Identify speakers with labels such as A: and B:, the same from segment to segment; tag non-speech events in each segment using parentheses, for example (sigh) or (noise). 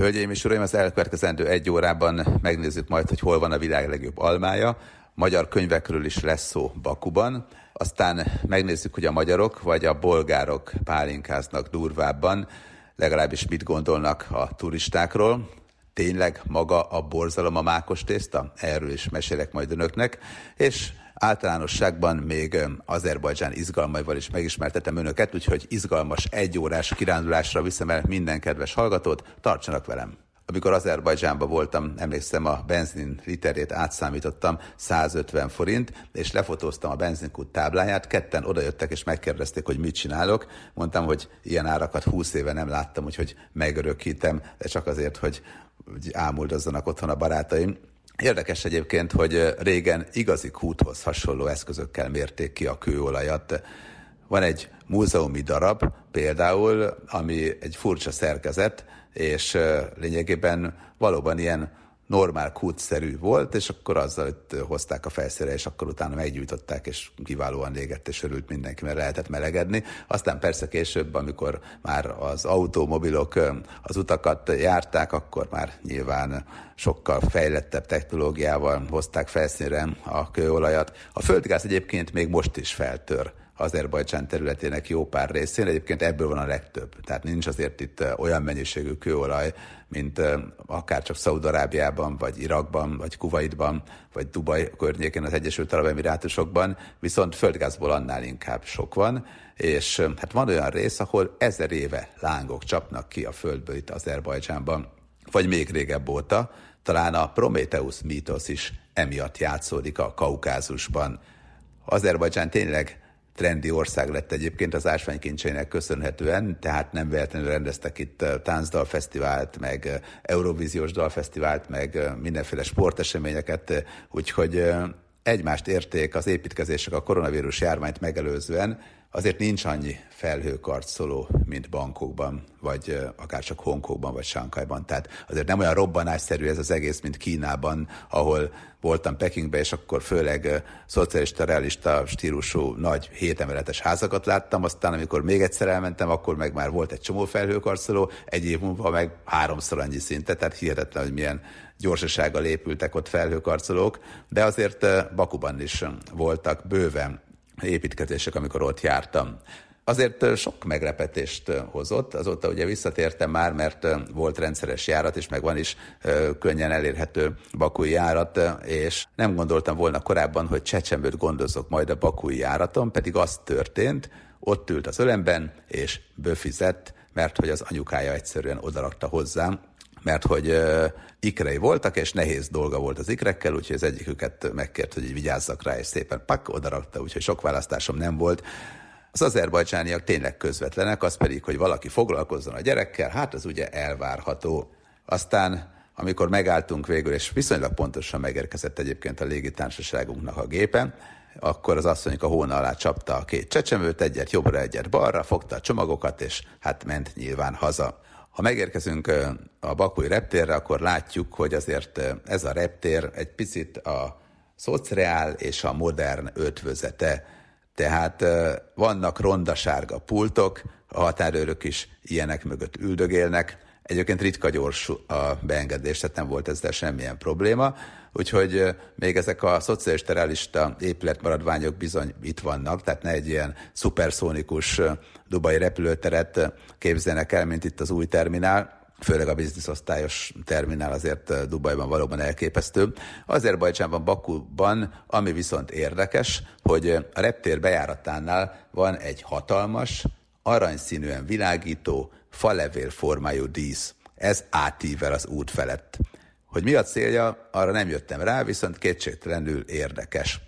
A: Hölgyeim és uraim, az elkövetkezendő egy órában megnézzük majd, hogy hol van a világ legjobb almája. Magyar könyvekről is lesz szó Bakuban. Aztán megnézzük, hogy a magyarok vagy a bolgárok pálinkáznak durvábban, legalábbis mit gondolnak a turistákról. Tényleg maga a borzalom a mákos tészta? Erről is mesélek majd önöknek. És Általánosságban még Azerbajdzsán izgalmaival is megismertetem önöket, úgyhogy izgalmas egyórás kirándulásra viszem el minden kedves hallgatót, tartsanak velem! Amikor Azerbajdzsánban voltam, emlékszem a benzin literét átszámítottam 150 forint, és lefotóztam a benzinkút tábláját, ketten odajöttek és megkérdezték, hogy mit csinálok. Mondtam, hogy ilyen árakat 20 éve nem láttam, úgyhogy megörökítem, de csak azért, hogy ámuldozzanak otthon a barátaim. Érdekes egyébként, hogy régen igazi kúthoz hasonló eszközökkel mérték ki a kőolajat. Van egy múzeumi darab például, ami egy furcsa szerkezet, és lényegében valóban ilyen normál kútszerű volt, és akkor azzal hozták a felszíre, és akkor utána meggyújtották, és kiválóan égett, és örült mindenki, mert lehetett melegedni. Aztán persze később, amikor már az automobilok az utakat járták, akkor már nyilván sokkal fejlettebb technológiával hozták felszínre a kőolajat. A földgáz egyébként még most is feltör Azerbajdzsán területének jó pár részén, egyébként ebből van a legtöbb. Tehát nincs azért itt olyan mennyiségű kőolaj, mint akár csak Szaudarábiában, vagy Irakban, vagy Kuwaitban, vagy Dubaj környékén, az Egyesült Arab Emirátusokban, viszont földgázból annál inkább sok van, és hát van olyan rész, ahol ezer éve lángok csapnak ki a földből itt Azerbajdzsánban, vagy még régebb óta, talán a Prometheus mítosz is emiatt játszódik a Kaukázusban. Azerbajdzsán tényleg trendi ország lett egyébként az ásványkincseinek köszönhetően, tehát nem véletlenül rendeztek itt táncdalfesztivált, meg Eurovíziós dalfesztivált, meg mindenféle sporteseményeket, úgyhogy egymást érték az építkezések a koronavírus járványt megelőzően, azért nincs annyi felhőkarcoló, mint bankokban, vagy akár csak Hongkongban, vagy Sankajban. Tehát azért nem olyan robbanásszerű ez az egész, mint Kínában, ahol voltam Pekingben, és akkor főleg szocialista, realista stílusú nagy hétemeletes házakat láttam, aztán amikor még egyszer elmentem, akkor meg már volt egy csomó felhőkarcoló, egy év múlva meg háromszor annyi szinte, tehát hihetetlen, hogy milyen gyorsasággal épültek ott felhőkarcolók, de azért Bakuban is voltak bőven építkezések, amikor ott jártam. Azért sok meglepetést hozott, azóta ugye visszatértem már, mert volt rendszeres járat, és meg van is könnyen elérhető bakúi járat, és nem gondoltam volna korábban, hogy csecsemőt gondozok majd a bakúi járaton, pedig az történt, ott ült az ölemben, és böfizett, mert hogy az anyukája egyszerűen odarakta hozzám, mert hogy ikrei voltak, és nehéz dolga volt az ikrekkel, úgyhogy az egyiküket megkért, hogy vigyázzak rá, és szépen pak, odarakta, úgyhogy sok választásom nem volt. Az azerbajdzsániak tényleg közvetlenek, az pedig, hogy valaki foglalkozzon a gyerekkel, hát az ugye elvárható. Aztán, amikor megálltunk végül, és viszonylag pontosan megérkezett egyébként a légitársaságunknak a gépe, akkor az asszonyka hóna alá csapta a két csecsemőt, egyet jobbra, egyet balra, fogta a csomagokat, és hát ment nyilván haza. Ha megérkezünk a Bakúi reptérre, akkor látjuk, hogy azért ez a reptér egy picit a szociál és a modern ötvözete. Tehát vannak ronda-sárga pultok, a határőrök is ilyenek mögött üldögélnek. Egyébként ritka gyors a beengedés, tehát nem volt ezzel semmilyen probléma. Úgyhogy még ezek a szociális terelista épületmaradványok bizony itt vannak, tehát ne egy ilyen szuperszónikus dubai repülőteret képzelnek el, mint itt az új terminál, főleg a bizniszosztályos terminál azért Dubajban valóban elképesztő. Azerbajdzsánban, Bakuban, ami viszont érdekes, hogy a reptér bejáratánál van egy hatalmas, aranyszínűen világító, falevél formájú dísz. Ez átível az út felett. Hogy mi a célja, arra nem jöttem rá, viszont kétségtelenül érdekes.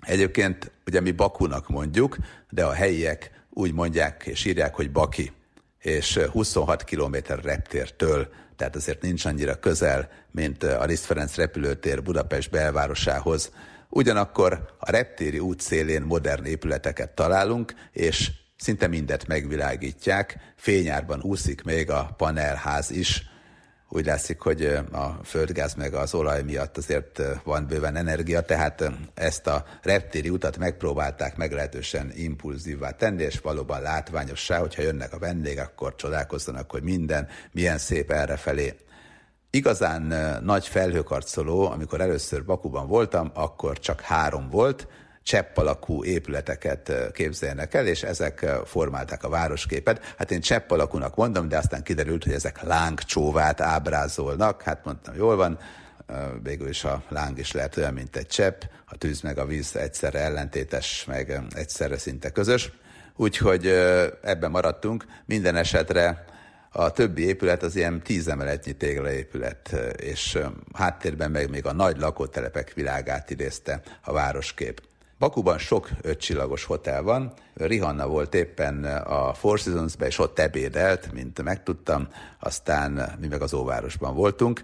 A: Egyébként ugye mi Bakunak mondjuk, de a helyiek úgy mondják és írják, hogy Baki, és 26 km reptértől, tehát azért nincs annyira közel, mint a Liszt Ferenc repülőtér Budapest belvárosához. Ugyanakkor a reptéri út szélén modern épületeket találunk, és szinte mindet megvilágítják. Fényárban úszik még a panelház is, úgy látszik, hogy a földgáz meg az olaj miatt azért van bőven energia, tehát ezt a reptéri utat megpróbálták meglehetősen impulzívvá tenni, és valóban látványossá, hogyha jönnek a vendégek, akkor csodálkozzanak, hogy minden milyen szép errefelé. Igazán nagy felhőkarcoló, amikor először Bakuban voltam, akkor csak három volt, csepp alakú épületeket képzeljenek el, és ezek formálták a városképet. Hát én csepp alakúnak mondom, de aztán kiderült, hogy ezek lángcsóvát ábrázolnak. Hát mondtam, jól van, végül is a láng is lehet olyan, mint egy csepp, a tűz meg a víz egyszerre ellentétes, meg egyszerre szinte közös. Úgyhogy ebben maradtunk. Minden esetre a többi épület az ilyen tíz emeletnyi téglaépület, és háttérben meg még a nagy lakótelepek világát idézte a városkép. Bakuban sok ötcsillagos hotel van. Rihanna volt éppen a Four seasons és ott ebédelt, mint megtudtam, aztán mi meg az óvárosban voltunk.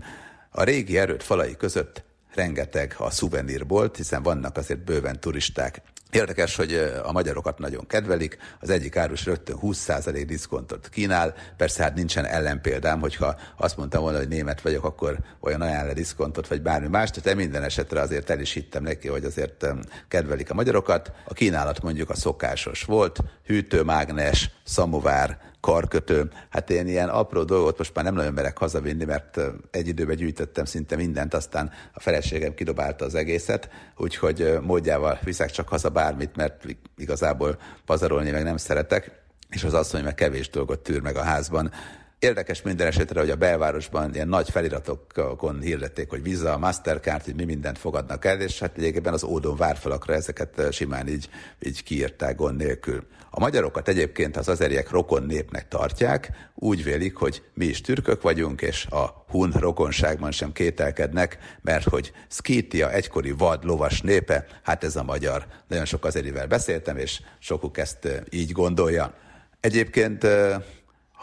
A: A régi erőt falai között rengeteg a szuvenírbolt, hiszen vannak azért bőven turisták. Érdekes, hogy a magyarokat nagyon kedvelik, az egyik árus rögtön 20% diszkontot kínál, persze hát nincsen ellenpéldám, hogyha azt mondtam volna, hogy német vagyok, akkor olyan ajánl diszkontot, vagy bármi más, de minden esetre azért el is hittem neki, hogy azért kedvelik a magyarokat. A kínálat mondjuk a szokásos volt, hűtőmágnes, szamovár, karkötő. Hát én ilyen apró dolgot most már nem nagyon merek hazavinni, mert egy időben gyűjtöttem szinte mindent, aztán a feleségem kidobálta az egészet, úgyhogy módjával viszek csak haza bármit, mert igazából pazarolni meg nem szeretek, és az asszony meg kevés dolgot tűr meg a házban. Érdekes minden esetre, hogy a belvárosban ilyen nagy feliratokon hirdették, hogy Visa, Mastercard, hogy mi mindent fogadnak el, és hát egyébként az ódon várfalakra ezeket simán így, így kiírták gond nélkül. A magyarokat egyébként az azeriek rokon népnek tartják, úgy vélik, hogy mi is türkök vagyunk, és a hun rokonságban sem kételkednek, mert hogy Skítia egykori vad lovas népe, hát ez a magyar. Nagyon sok azerivel beszéltem, és sokuk ezt így gondolja. Egyébként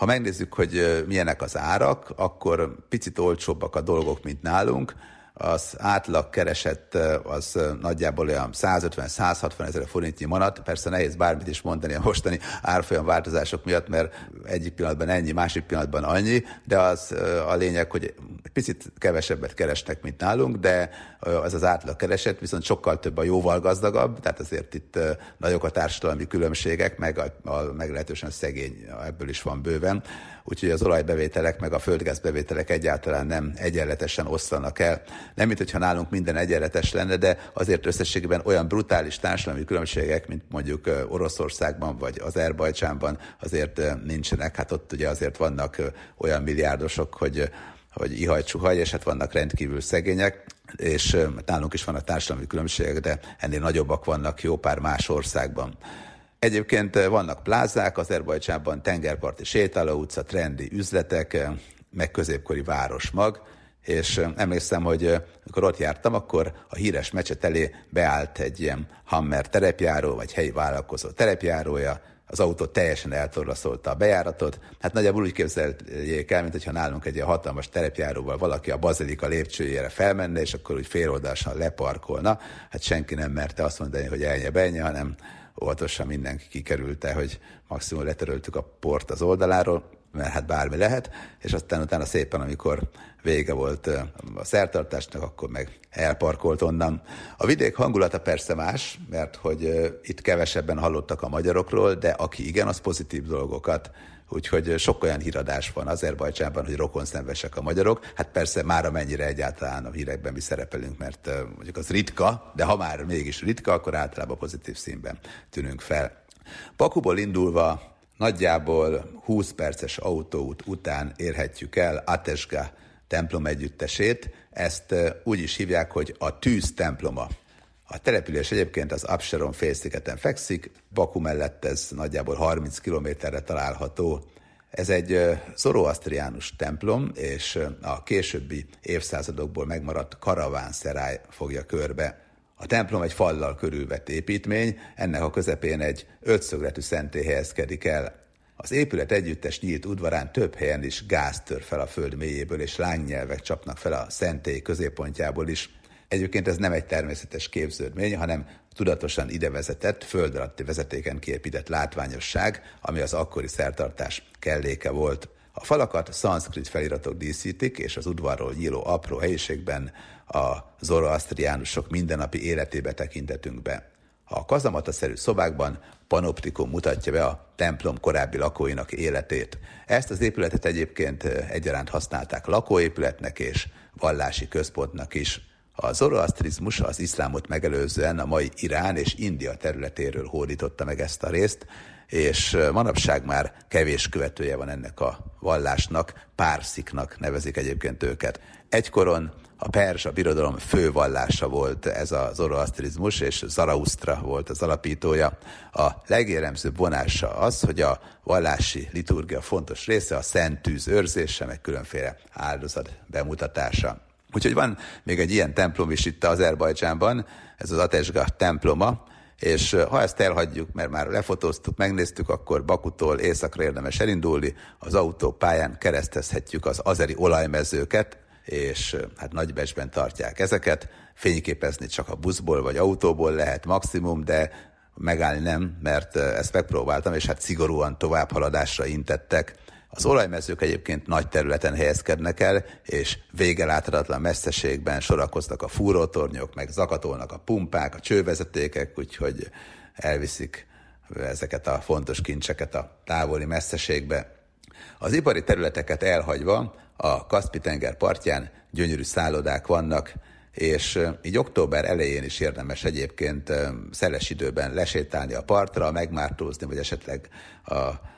A: ha megnézzük, hogy milyenek az árak, akkor picit olcsóbbak a dolgok, mint nálunk az átlag keresett az nagyjából olyan 150-160 ezer forintnyi manat. Persze nehéz bármit is mondani a mostani árfolyam változások miatt, mert egyik pillanatban ennyi, másik pillanatban annyi, de az a lényeg, hogy picit kevesebbet kerestek, mint nálunk, de az az átlag keresett, viszont sokkal több a jóval gazdagabb, tehát azért itt nagyok a társadalmi különbségek, meg a, a meglehetősen szegény, ebből is van bőven úgyhogy az olajbevételek meg a földgázbevételek egyáltalán nem egyenletesen osztanak el. Nem, mint hogyha nálunk minden egyenletes lenne, de azért összességében olyan brutális társadalmi különbségek, mint mondjuk Oroszországban vagy Azerbajcsánban azért nincsenek. Hát ott ugye azért vannak olyan milliárdosok, hogy hogy ihaj-csuhaj, és hát vannak rendkívül szegények, és nálunk is vannak társadalmi különbségek, de ennél nagyobbak vannak jó pár más országban. Egyébként eh, vannak plázák, Azerbajcsánban tengerparti sétáló utca, trendi üzletek, eh, meg középkori városmag, és eh, emlékszem, hogy amikor ott jártam, akkor a híres mecset elé beállt egy ilyen Hammer terepjáró, vagy helyi vállalkozó terepjárója, az autó teljesen eltorlaszolta a bejáratot. Hát nagyjából úgy képzeljék el, mint hogyha nálunk egy ilyen hatalmas terepjáróval valaki a bazilika lépcsőjére felmenne, és akkor úgy féloldásan leparkolna. Hát senki nem merte azt mondani, hogy elnye benye, hanem óvatosan mindenki kikerülte, hogy maximum letöröltük a port az oldaláról, mert hát bármi lehet, és aztán utána szépen, amikor vége volt a szertartásnak, akkor meg elparkolt onnan. A vidék hangulata persze más, mert hogy itt kevesebben hallottak a magyarokról, de aki igen, az pozitív dolgokat Úgyhogy sok olyan híradás van Azerbajcsánban, hogy rokonszenvesek a magyarok. Hát persze már amennyire egyáltalán a hírekben mi szerepelünk, mert mondjuk az ritka, de ha már mégis ritka, akkor általában pozitív színben tűnünk fel. Bakuból indulva nagyjából 20 perces autóút után érhetjük el Atesga templom együttesét. Ezt úgy is hívják, hogy a tűz temploma. A település egyébként az Absaron félszigeten fekszik, Baku mellett ez nagyjából 30 kilométerre található. Ez egy zoroasztriánus templom, és a későbbi évszázadokból megmaradt karavánszeráj fogja körbe. A templom egy fallal körülvett építmény, ennek a közepén egy ötszögletű szentély helyezkedik el. Az épület együttes nyílt udvarán több helyen is gáz tör fel a föld mélyéből, és lángnyelvek csapnak fel a szentély középpontjából is. Egyébként ez nem egy természetes képződmény, hanem tudatosan ide vezetett, föld alatti vezetéken kiépített látványosság, ami az akkori szertartás kelléke volt. A falakat szanszkrit feliratok díszítik, és az udvarról nyíló apró helyiségben a zoroasztriánusok mindennapi életébe tekintetünk be. A kazamata-szerű szobákban panoptikum mutatja be a templom korábbi lakóinak életét. Ezt az épületet egyébként egyaránt használták lakóépületnek és vallási központnak is. A zoroasztrizmus az iszlámot megelőzően a mai Irán és India területéről hódította meg ezt a részt, és manapság már kevés követője van ennek a vallásnak, pársziknak nevezik egyébként őket. Egykoron a perzsa birodalom fő vallása volt ez a zoroasztrizmus, és Zaraustra volt az alapítója. A legéremzőbb vonása az, hogy a vallási liturgia fontos része a szent tűz őrzése, meg különféle áldozat bemutatása. Úgyhogy van még egy ilyen templom is itt Azerbajdzsánban, ez az Atesga temploma, és ha ezt elhagyjuk, mert már lefotóztuk, megnéztük, akkor Bakutól északra érdemes elindulni, az autópályán keresztezhetjük az azeri olajmezőket, és hát nagybecsben tartják ezeket. Fényképezni csak a buszból vagy autóból lehet maximum, de megállni nem, mert ezt megpróbáltam, és hát szigorúan továbbhaladásra intettek. Az olajmezők egyébként nagy területen helyezkednek el, és végeláthatatlan messzeségben sorakoznak a fúrótornyok, meg zakatolnak a pumpák, a csővezetékek, úgyhogy elviszik ezeket a fontos kincseket a távoli messzeségbe. Az ipari területeket elhagyva a Kaszpi-tenger partján gyönyörű szállodák vannak, és így október elején is érdemes egyébként szeles időben lesétálni a partra, megmártózni, vagy esetleg a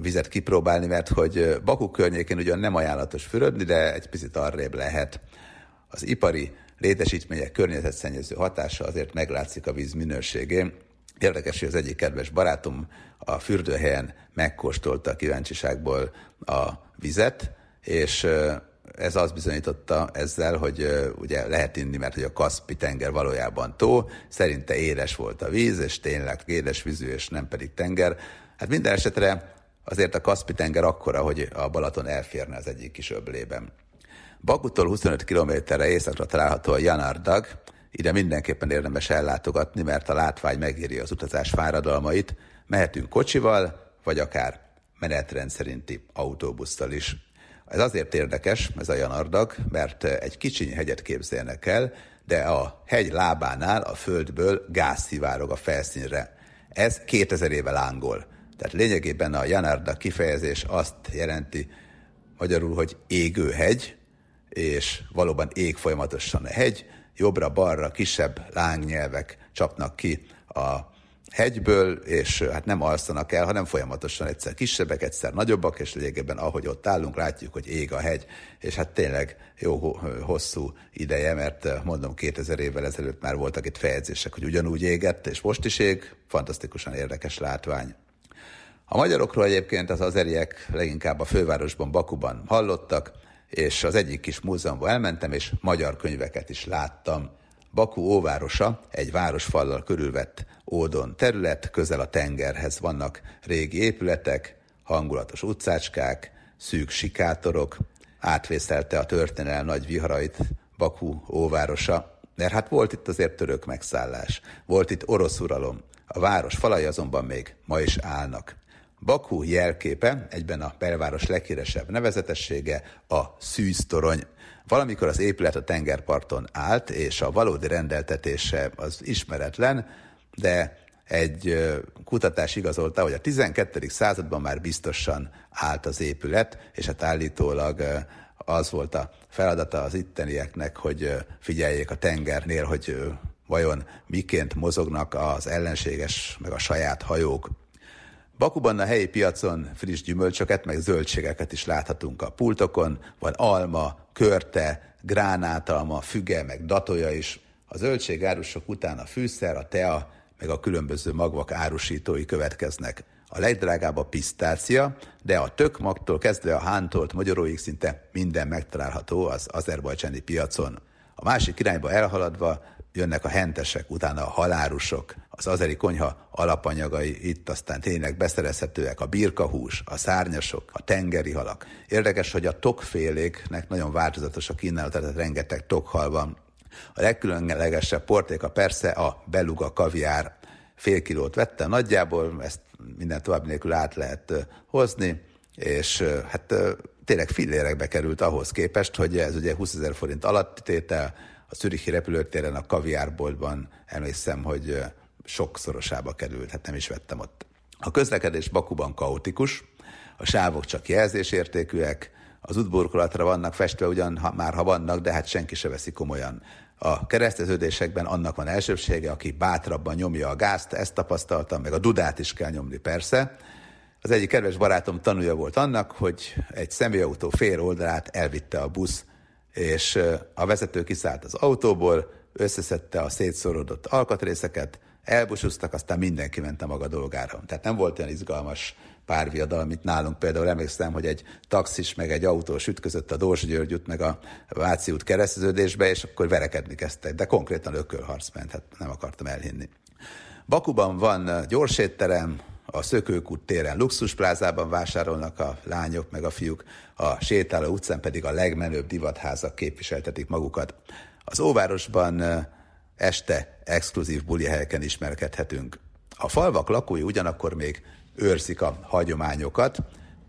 A: vizet kipróbálni, mert hogy Baku környékén ugyan nem ajánlatos fürödni, de egy picit arrébb lehet. Az ipari létesítmények környezetszennyező hatása azért meglátszik a víz minőségén. Érdekes, hogy az egyik kedves barátom a fürdőhelyen megkóstolta a kíváncsiságból a vizet, és ez azt bizonyította ezzel, hogy ugye lehet inni, mert hogy a Kaszpi tenger valójában tó, szerinte éles volt a víz, és tényleg éles vízű, és nem pedig tenger. Hát minden esetre azért a Kaszpi tenger akkora, hogy a Balaton elférne az egyik kis öblében. Bakutól 25 kilométerre északra található a Janardag, ide mindenképpen érdemes ellátogatni, mert a látvány megéri az utazás fáradalmait. Mehetünk kocsival, vagy akár menetrend szerinti autóbusszal is. Ez azért érdekes, ez a Janardag, mert egy kicsiny hegyet képzelnek el, de a hegy lábánál a földből gáz szivárog a felszínre. Ez 2000 éve lángol. Tehát lényegében a Janarda kifejezés azt jelenti magyarul, hogy égő hegy, és valóban ég folyamatosan a hegy, jobbra-balra kisebb lángnyelvek csapnak ki a hegyből, és hát nem alszanak el, hanem folyamatosan egyszer kisebbek, egyszer nagyobbak, és lényegében ahogy ott állunk, látjuk, hogy ég a hegy, és hát tényleg jó hosszú ideje, mert mondom, 2000 évvel ezelőtt már voltak itt feljegyzések, hogy ugyanúgy égett, és most is ég, fantasztikusan érdekes látvány. A magyarokról egyébként az azeriek leginkább a fővárosban, Bakuban hallottak, és az egyik kis múzeumban elmentem, és magyar könyveket is láttam. Baku óvárosa egy városfallal körülvett ódon terület, közel a tengerhez vannak régi épületek, hangulatos utcácskák, szűk sikátorok, átvészelte a történelem nagy viharait Baku óvárosa, mert hát volt itt azért török megszállás, volt itt orosz uralom, a város falai azonban még ma is állnak. Baku jelképe, egyben a belváros leghíresebb nevezetessége, a szűztorony. Valamikor az épület a tengerparton állt, és a valódi rendeltetése az ismeretlen, de egy kutatás igazolta, hogy a 12. században már biztosan állt az épület, és hát állítólag az volt a feladata az ittenieknek, hogy figyeljék a tengernél, hogy vajon miként mozognak az ellenséges, meg a saját hajók. Bakuban a helyi piacon friss gyümölcsöket, meg zöldségeket is láthatunk a pultokon. Van alma, körte, gránátalma, füge, meg datoja is. A zöldségárusok után a fűszer, a tea, meg a különböző magvak árusítói következnek. A legdrágább a pisztácia, de a tökmagtól kezdve a hántolt magyaróig szinte minden megtalálható az azerbajcsáni piacon. A másik irányba elhaladva jönnek a hentesek, utána a halárusok, az azeri konyha alapanyagai itt aztán tényleg beszerezhetőek, a birkahús, a szárnyasok, a tengeri halak. Érdekes, hogy a tokféléknek nagyon változatos a kínálat, tehát rengeteg tokhal van. A legkülönlegesebb portéka persze a beluga kaviár. Fél kilót vettem nagyjából, ezt minden további nélkül át lehet hozni, és hát tényleg fillérekbe került ahhoz képest, hogy ez ugye 20 ezer forint alatti tétel, a Zürichi repülőtéren a kaviárboltban emlékszem, hogy sokszorosába került, hát nem is vettem ott. A közlekedés Bakuban kaotikus, a sávok csak jelzésértékűek, az útburkolatra vannak festve ugyan ha, már ha vannak, de hát senki se veszi komolyan. A kereszteződésekben annak van elsőbsége, aki bátrabban nyomja a gázt, ezt tapasztaltam, meg a dudát is kell nyomni persze. Az egyik kedves barátom tanulja volt annak, hogy egy személyautó fél oldalát elvitte a busz, és a vezető kiszállt az autóból, összeszedte a szétszorodott alkatrészeket, elbusúztak, aztán mindenki ment a maga dolgára. Tehát nem volt olyan izgalmas párviadal, mint nálunk például emlékszem, hogy egy taxis meg egy autós ütközött a Dózs György meg a Váci út kereszteződésbe, és akkor verekedni kezdtek, de konkrétan ökölharc ment, hát nem akartam elhinni. Bakuban van gyorsétterem, a Szökőkút téren luxusplázában vásárolnak a lányok meg a fiúk, a sétáló utcán pedig a legmenőbb divatházak képviseltetik magukat. Az óvárosban este exkluzív helyeken ismerkedhetünk. A falvak lakói ugyanakkor még őrzik a hagyományokat.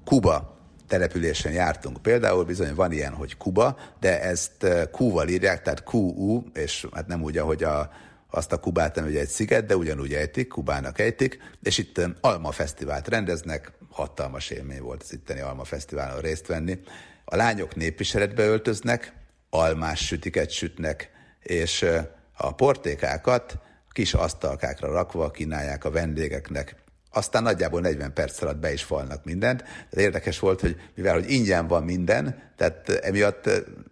A: Kuba településen jártunk például, bizony van ilyen, hogy Kuba, de ezt Q-val írják, tehát QU, és hát nem úgy, ahogy a, azt a Kubát nem ugye egy sziget, de ugyanúgy ejtik, Kubának ejtik, és itt Alma Fesztivált rendeznek, hatalmas élmény volt az itteni Alma Fesztiválon részt venni. A lányok népviseletbe öltöznek, almás sütiket sütnek, és a portékákat kis asztalkákra rakva kínálják a vendégeknek aztán nagyjából 40 perc alatt be is falnak mindent. De érdekes volt, hogy mivel hogy ingyen van minden, tehát emiatt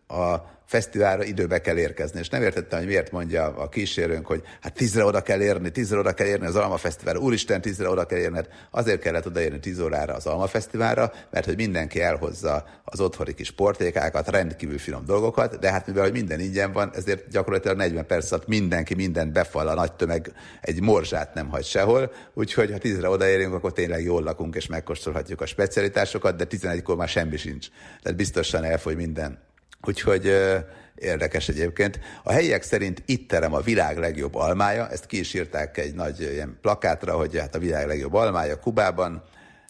A: a fesztiválra időbe kell érkezni. És nem értettem, hogy miért mondja a kísérőnk, hogy hát tízre oda kell érni, tízre oda kell érni az Alma Fesztiválra. Úristen, tízre oda kell érni. Azért kellett odaérni tíz órára az Alma Fesztiválra, mert hogy mindenki elhozza az otthoni kis portékákat, rendkívül finom dolgokat, de hát mivel hogy minden ingyen van, ezért gyakorlatilag 40 perc alatt mindenki mindent befal, a nagy tömeg egy morzsát nem hagy sehol, úgyhogy ha tízre odaérünk, akkor tényleg jól lakunk és megkóstolhatjuk a specialitásokat, de 11-kor már semmi sincs. Tehát biztosan elfogy minden. Úgyhogy érdekes egyébként. A helyiek szerint itt terem a világ legjobb almája, ezt ki is írták egy nagy ilyen plakátra, hogy hát a világ legjobb almája Kubában.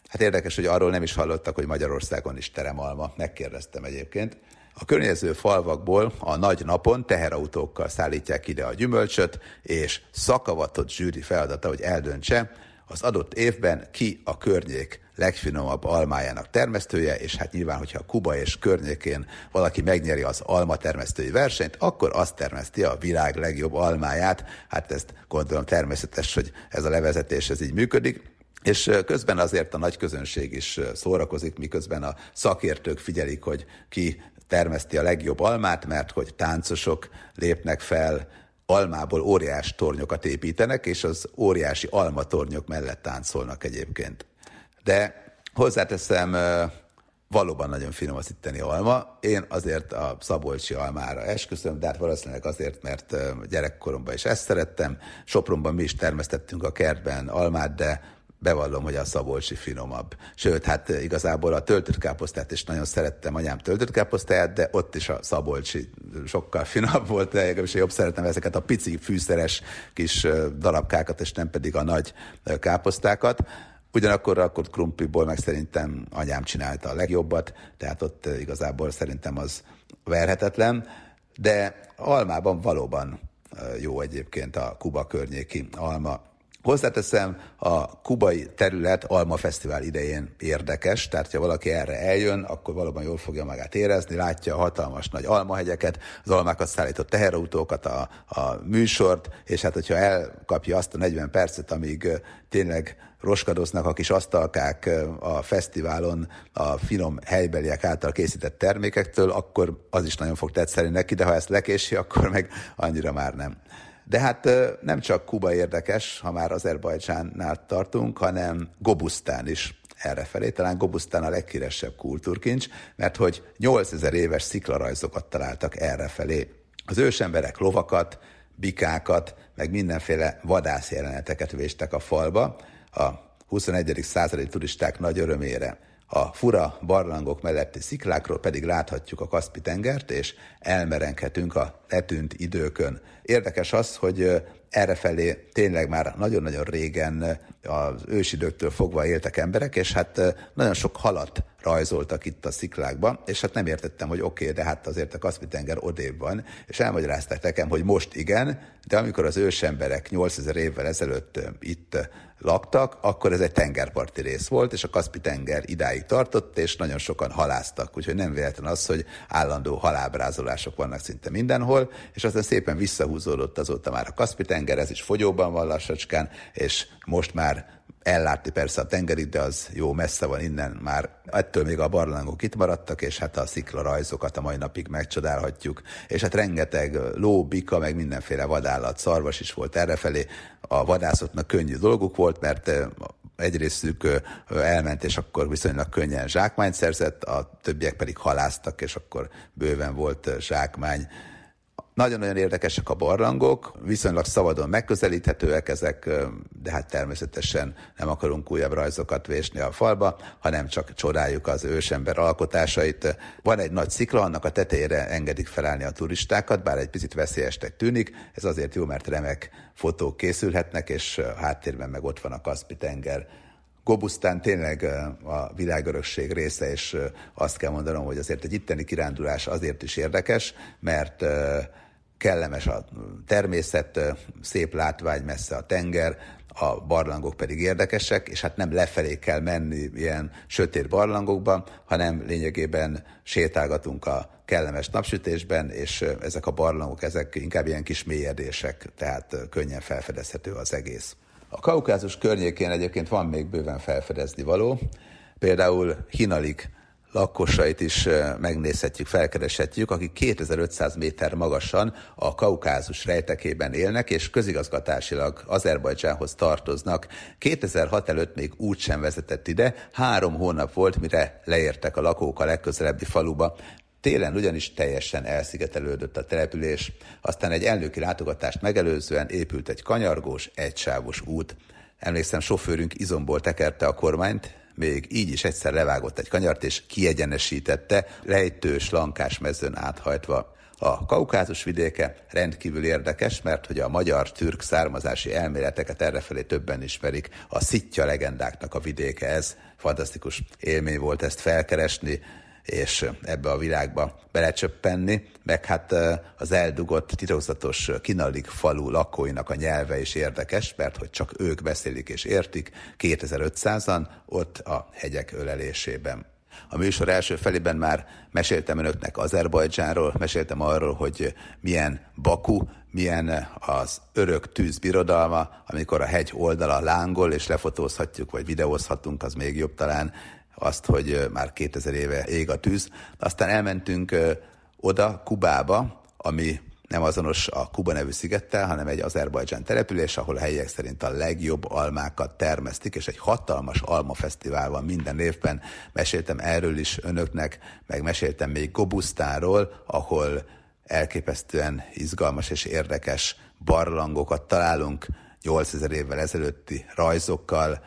A: Hát érdekes, hogy arról nem is hallottak, hogy Magyarországon is terem alma. Megkérdeztem egyébként. A környező falvakból a nagy napon teherautókkal szállítják ide a gyümölcsöt, és szakavatott zsűri feladata, hogy eldöntse, az adott évben ki a környék legfinomabb almájának termesztője, és hát nyilván, hogyha Kuba és környékén valaki megnyeri az alma termesztői versenyt, akkor azt termeszti a világ legjobb almáját. Hát ezt gondolom természetes, hogy ez a levezetés ez így működik. És közben azért a nagy közönség is szórakozik, miközben a szakértők figyelik, hogy ki termeszti a legjobb almát, mert hogy táncosok lépnek fel, almából óriás tornyokat építenek, és az óriási almatornyok mellett táncolnak egyébként. De hozzáteszem, valóban nagyon finom az itteni alma. Én azért a szabolcsi almára esküszöm, de hát valószínűleg azért, mert gyerekkoromban is ezt szerettem. Sopronban mi is termesztettünk a kertben almát, de bevallom, hogy a szabolcsi finomabb. Sőt, hát igazából a töltött káposztát is nagyon szerettem, anyám töltött káposztáját, de ott is a szabolcsi sokkal finomabb volt, de legalábbis jobb szeretem ezeket a pici fűszeres kis darabkákat, és nem pedig a nagy káposztákat. Ugyanakkor akkor krumpliból meg szerintem anyám csinálta a legjobbat, tehát ott igazából szerintem az verhetetlen, de almában valóban jó egyébként a Kuba környéki alma Hozzáteszem, a kubai terület Alma Fesztivál idején érdekes, tehát ha valaki erre eljön, akkor valóban jól fogja magát érezni, látja a hatalmas nagy almahegyeket, az almákat szállított teherautókat, a, a műsort, és hát hogyha elkapja azt a 40 percet, amíg tényleg roskadoznak a kis asztalkák a fesztiválon a finom helybeliek által készített termékektől, akkor az is nagyon fog tetszeni neki, de ha ezt lekési, akkor meg annyira már nem. De hát nem csak Kuba érdekes, ha már Azerbajdzsánnál tartunk, hanem Gobusztán is errefelé. Talán Gobusztán a leghíresebb kultúrkincs, mert hogy 8000 éves sziklarajzokat találtak errefelé. Az ősemberek lovakat, bikákat, meg mindenféle vadász jeleneteket véstek a falba, a 21. századi turisták nagy örömére. A fura barlangok melletti sziklákról pedig láthatjuk a Kaszpi tengert, és elmerenkedünk a letűnt időkön. Érdekes az, hogy errefelé tényleg már nagyon-nagyon régen az ősidőktől fogva éltek emberek, és hát nagyon sok halat rajzoltak itt a sziklákban, és hát nem értettem, hogy oké, okay, de hát azért a Kaszpi-tenger odébb van, és elmagyarázták nekem, hogy most igen, de amikor az ősemberek 8000 évvel ezelőtt itt laktak, akkor ez egy tengerparti rész volt, és a Kaszpi-tenger idáig tartott, és nagyon sokan haláztak, úgyhogy nem véletlen az, hogy állandó halábrázolások vannak szinte mindenhol, és aztán szépen visszahúzódott azóta már a Kaszpi-tenger, ez is fogyóban van lassacskán, és most már ellátni persze a tengerit, de az jó messze van innen már. Ettől még a barlangok itt maradtak, és hát a szikla rajzokat a mai napig megcsodálhatjuk. És hát rengeteg ló, bika, meg mindenféle vadállat, szarvas is volt errefelé. A vadászoknak könnyű dolguk volt, mert egyrésztük elment, és akkor viszonylag könnyen zsákmányt szerzett, a többiek pedig haláztak, és akkor bőven volt zsákmány. Nagyon-nagyon érdekesek a barlangok, viszonylag szabadon megközelíthetőek ezek, de hát természetesen nem akarunk újabb rajzokat vésni a falba, hanem csak csodáljuk az ősember alkotásait. Van egy nagy szikla, annak a tetejére engedik felállni a turistákat, bár egy picit veszélyesnek tűnik, ez azért jó, mert remek fotók készülhetnek, és háttérben meg ott van a Kaszpi-tenger, Gobusztán tényleg a világörökség része, és azt kell mondanom, hogy azért egy itteni kirándulás azért is érdekes, mert kellemes a természet, szép látvány, messze a tenger, a barlangok pedig érdekesek, és hát nem lefelé kell menni ilyen sötét barlangokba, hanem lényegében sétálgatunk a kellemes napsütésben, és ezek a barlangok, ezek inkább ilyen kis mélyedések, tehát könnyen felfedezhető az egész. A Kaukázus környékén egyébként van még bőven felfedezni való, például Hinalik lakosait is megnézhetjük, felkereshetjük, akik 2500 méter magasan a Kaukázus rejtekében élnek, és közigazgatásilag Azerbajdzsánhoz tartoznak. 2006 előtt még úgy sem vezetett ide, három hónap volt, mire leértek a lakók a legközelebbi faluba. Télen ugyanis teljesen elszigetelődött a település, aztán egy elnöki látogatást megelőzően épült egy kanyargós, egysávos út. Emlékszem, sofőrünk izomból tekerte a kormányt, még így is egyszer levágott egy kanyart, és kiegyenesítette, lejtős, lankás mezőn áthajtva. A kaukázus vidéke rendkívül érdekes, mert hogy a magyar-türk származási elméleteket errefelé többen ismerik. A szitja legendáknak a vidéke ez. Fantasztikus élmény volt ezt felkeresni, és ebbe a világba belecsöppenni, meg hát az eldugott titokzatos kinalik falu lakóinak a nyelve is érdekes, mert hogy csak ők beszélik és értik, 2500-an ott a hegyek ölelésében. A műsor első felében már meséltem önöknek Azerbajdzsánról, meséltem arról, hogy milyen Baku, milyen az örök tűz birodalma, amikor a hegy oldala lángol, és lefotózhatjuk, vagy videózhatunk, az még jobb talán, azt, hogy már 2000 éve ég a tűz. Aztán elmentünk oda, Kubába, ami nem azonos a Kuba nevű szigettel, hanem egy Azerbajdzsán település, ahol a helyiek szerint a legjobb almákat termesztik, és egy hatalmas almafesztivál van minden évben. Meséltem erről is önöknek, meg meséltem még Gobusztáról, ahol elképesztően izgalmas és érdekes barlangokat találunk 8000 évvel ezelőtti rajzokkal,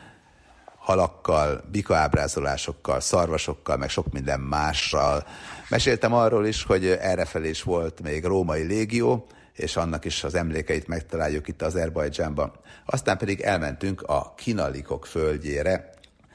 A: halakkal, bikaábrázolásokkal, szarvasokkal, meg sok minden mással. Meséltem arról is, hogy errefelé is volt még római légió, és annak is az emlékeit megtaláljuk itt Azerbajdzsánban. Aztán pedig elmentünk a kinalikok földjére,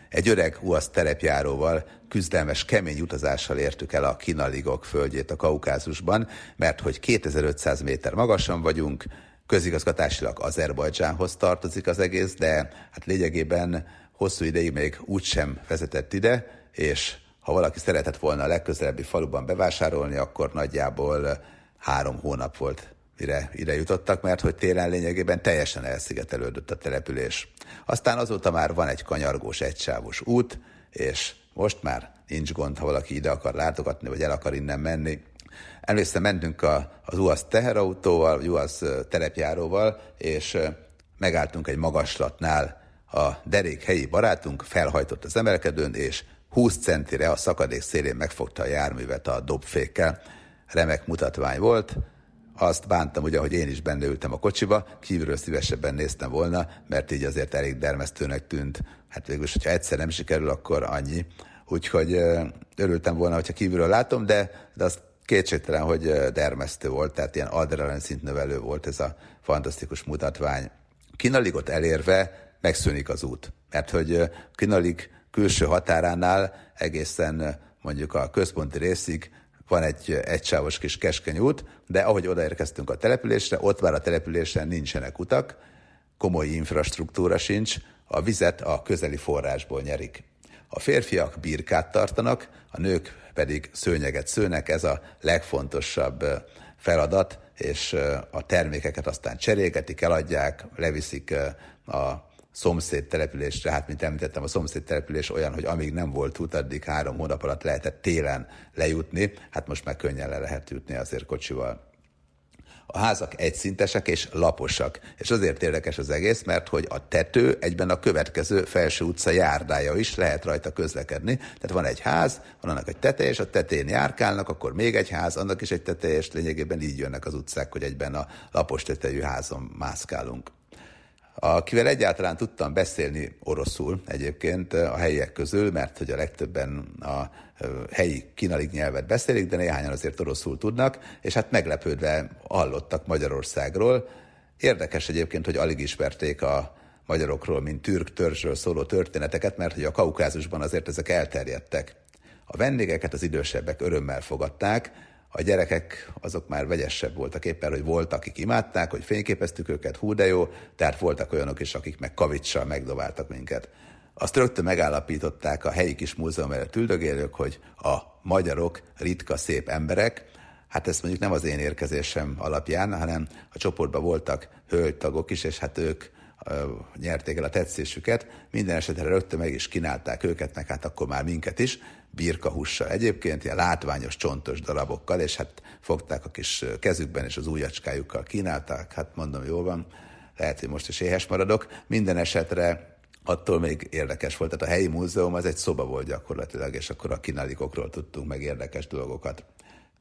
A: egy öreg uasz terepjáróval, küzdelmes, kemény utazással értük el a kinaligok földjét a Kaukázusban, mert hogy 2500 méter magasan vagyunk, közigazgatásilag Azerbajdzsánhoz tartozik az egész, de hát lényegében hosszú ideig még úgysem vezetett ide, és ha valaki szeretett volna a legközelebbi faluban bevásárolni, akkor nagyjából három hónap volt, mire ide jutottak, mert hogy télen lényegében teljesen elszigetelődött a település. Aztán azóta már van egy kanyargós, egysávos út, és most már nincs gond, ha valaki ide akar látogatni, vagy el akar innen menni. Emlékszem, mentünk a, az UASZ teherautóval, UASZ terepjáróval, és megálltunk egy magaslatnál, a derék helyi barátunk felhajtott az emelkedőn, és 20 centire a szakadék szélén megfogta a járművet a dobfékkel. Remek mutatvány volt, azt bántam ugye, hogy én is benne ültem a kocsiba, kívülről szívesebben néztem volna, mert így azért elég dermesztőnek tűnt. Hát végülis, hogyha egyszer nem sikerül, akkor annyi. Úgyhogy örültem volna, hogyha kívülről látom, de, de azt kétségtelen, hogy dermesztő volt, tehát ilyen adrenalin szintnövelő volt ez a fantasztikus mutatvány. Kinaligot elérve megszűnik az út, mert hogy Kinalig külső határánál egészen mondjuk a központi részig van egy egysávos kis keskeny út, de ahogy odaérkeztünk a településre, ott már a településen nincsenek utak, komoly infrastruktúra sincs, a vizet a közeli forrásból nyerik. A férfiak birkát tartanak, a nők pedig szőnyeget szőnek, ez a legfontosabb feladat, és a termékeket aztán cserélgetik, eladják, leviszik a szomszéd településre, hát mint említettem, a szomszéd település olyan, hogy amíg nem volt út, addig három hónap alatt lehetett télen lejutni, hát most már könnyen le lehet jutni azért kocsival. A házak egyszintesek és laposak, és azért érdekes az egész, mert hogy a tető egyben a következő felső utca járdája is lehet rajta közlekedni. Tehát van egy ház, van annak egy teteje, és a tetején járkálnak, akkor még egy ház, annak is egy teteje, és lényegében így jönnek az utcák, hogy egyben a lapos tetejű házon mászkálunk akivel egyáltalán tudtam beszélni oroszul egyébként a helyiek közül, mert hogy a legtöbben a helyi kinalig nyelvet beszélik, de néhányan azért oroszul tudnak, és hát meglepődve hallottak Magyarországról. Érdekes egyébként, hogy alig ismerték a magyarokról, mint türk törzsről szóló történeteket, mert hogy a Kaukázusban azért ezek elterjedtek. A vendégeket az idősebbek örömmel fogadták, a gyerekek azok már vegyesebb voltak éppen, hogy voltak, akik imádták, hogy fényképeztük őket, hú de jó, tehát voltak olyanok is, akik meg kavicssal megdobáltak minket. Azt rögtön megállapították a helyi kis múzeum előtt üldögélők, hogy a magyarok ritka szép emberek, Hát ezt mondjuk nem az én érkezésem alapján, hanem a csoportban voltak hölgytagok is, és hát ők nyerték el a tetszésüket. Minden esetre rögtön meg is kínálták őket, meg hát akkor már minket is, birkahussal egyébként, ilyen látványos, csontos darabokkal, és hát fogták a kis kezükben, és az ujjacskájukkal kínálták, hát mondom, jó van, lehet, hogy most is éhes maradok. Minden esetre attól még érdekes volt. Tehát a helyi múzeum az egy szoba volt gyakorlatilag, és akkor a kínálikokról tudtunk meg érdekes dolgokat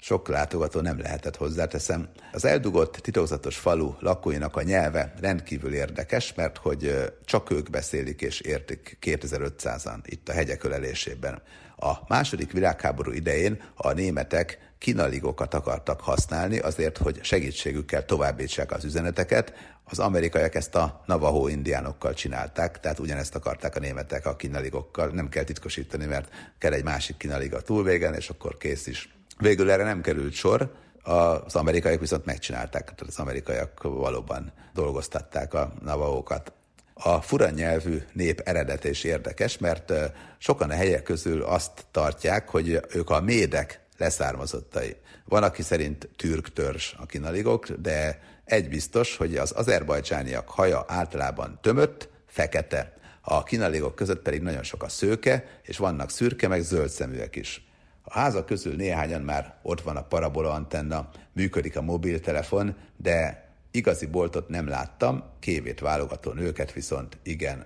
A: sok látogató nem lehetett hozzáteszem. Az eldugott titokzatos falu lakóinak a nyelve rendkívül érdekes, mert hogy csak ők beszélik és értik 2500-an itt a hegyek ölelésében. A második világháború idején a németek kinaligokat akartak használni azért, hogy segítségükkel továbbítsák az üzeneteket. Az amerikaiak ezt a Navajo indiánokkal csinálták, tehát ugyanezt akarták a németek a kinaligokkal. Nem kell titkosítani, mert kell egy másik kinalig a túlvégen, és akkor kész is. Végül erre nem került sor, az amerikaiak viszont megcsinálták, tehát az amerikaiak valóban dolgoztatták a navahókat. A fura nyelvű nép eredet és érdekes, mert sokan a helyek közül azt tartják, hogy ők a médek leszármazottai. Van, aki szerint türk törzs a kinaligok, de egy biztos, hogy az azerbajcsániak haja általában tömött, fekete. A kinaligok között pedig nagyon sok a szőke, és vannak szürke, meg zöld szeműek is. A házak közül néhányan már ott van a parabola antenna, működik a mobiltelefon, de igazi boltot nem láttam, kévét válogató nőket viszont igen.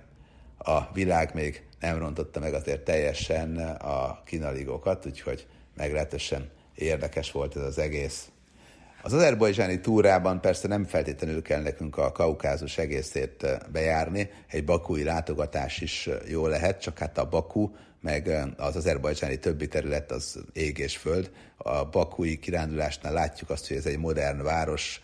A: A világ még nem rontotta meg azért teljesen a kinaligokat, úgyhogy meglehetősen érdekes volt ez az egész. Az azerbajdzsáni túrában persze nem feltétlenül kell nekünk a kaukázus egészét bejárni, egy bakúi látogatás is jó lehet, csak hát a Baku meg az azerbajdzsáni többi terület az ég és föld. A bakúi kirándulásnál látjuk azt, hogy ez egy modern város,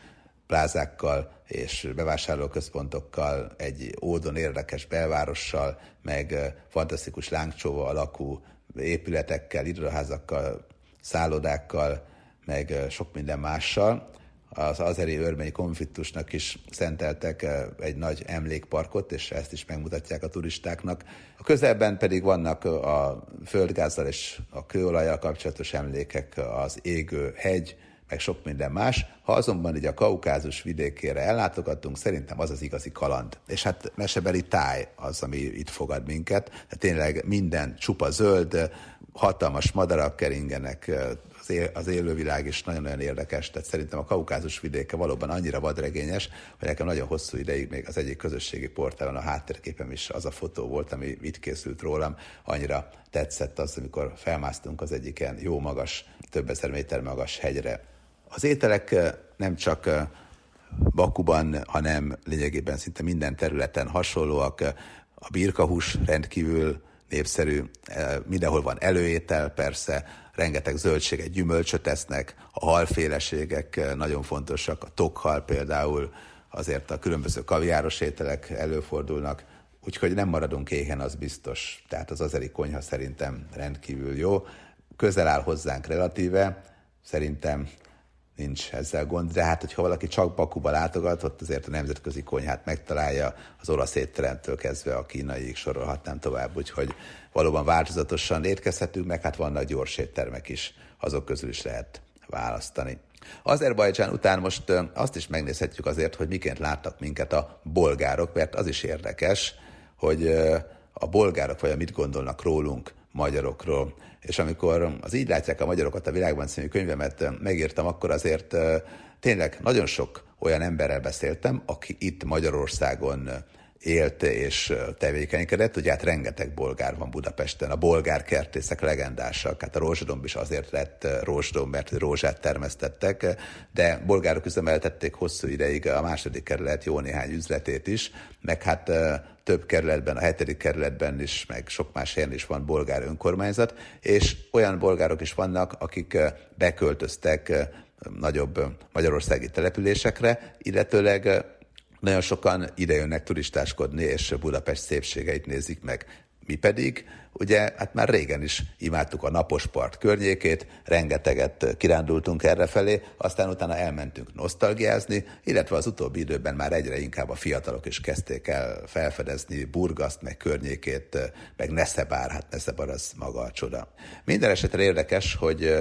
A: plázákkal és bevásárlóközpontokkal, egy ódon érdekes belvárossal, meg fantasztikus lángcsóval alakú épületekkel, irodaházakkal, szállodákkal, meg sok minden mással az azeri örményi konfliktusnak is szenteltek egy nagy emlékparkot, és ezt is megmutatják a turistáknak. A közelben pedig vannak a földgázzal és a kőolajjal kapcsolatos emlékek, az égő hegy, meg sok minden más. Ha azonban így a kaukázus vidékére ellátogatunk, szerintem az az igazi kaland. És hát mesebeli táj az, ami itt fogad minket. De tényleg minden csupa zöld, hatalmas madarak keringenek, az, él, az élővilág is nagyon-nagyon érdekes, tehát szerintem a kaukázus vidéke valóban annyira vadregényes, hogy nekem nagyon hosszú ideig még az egyik közösségi portálon a háttérképem is az a fotó volt, ami itt készült rólam, annyira tetszett az, amikor felmásztunk az egyiken jó magas, több ezer méter magas hegyre. Az ételek nem csak Bakuban, hanem lényegében szinte minden területen hasonlóak. A birkahús rendkívül népszerű, mindenhol van előétel persze, rengeteg zöldséget, gyümölcsöt esznek, a halféleségek nagyon fontosak, a tokhal például, azért a különböző kaviáros ételek előfordulnak, úgyhogy nem maradunk éhen, az biztos. Tehát az azeri konyha szerintem rendkívül jó. Közel áll hozzánk relatíve, szerintem nincs ezzel gond, de hát, hogyha valaki csak Bakuba látogat, ott azért a nemzetközi konyhát megtalálja, az olasz étteremtől kezdve a kínaiig sorolhatnám tovább, úgyhogy valóban változatosan étkezhetünk, meg hát vannak gyors éttermek is, azok közül is lehet választani. Azerbajdzsán után most azt is megnézhetjük azért, hogy miként láttak minket a bolgárok, mert az is érdekes, hogy a bolgárok vajon mit gondolnak rólunk, magyarokról. És amikor az Így látják a magyarokat a világban című könyvemet megírtam, akkor azért tényleg nagyon sok olyan emberrel beszéltem, aki itt Magyarországon élt és tevékenykedett. Ugye hát rengeteg bolgár van Budapesten, a bolgár kertészek legendásak. Hát a rózsadomb is azért lett rózsadomb, mert rózsát termesztettek, de bolgárok üzemeltették hosszú ideig a második kerület jó néhány üzletét is, meg hát több kerületben, a hetedik kerületben is, meg sok más helyen is van bolgár önkormányzat, és olyan bolgárok is vannak, akik beköltöztek nagyobb magyarországi településekre, illetőleg nagyon sokan idejönnek turistáskodni, és Budapest szépségeit nézik meg. Mi pedig, ugye, hát már régen is imádtuk a napos part környékét, rengeteget kirándultunk errefelé, aztán utána elmentünk nosztalgiázni, illetve az utóbbi időben már egyre inkább a fiatalok is kezdték el felfedezni Burgaszt, meg környékét, meg Neszebár, hát Neszebár az maga a csoda. Minden esetre érdekes, hogy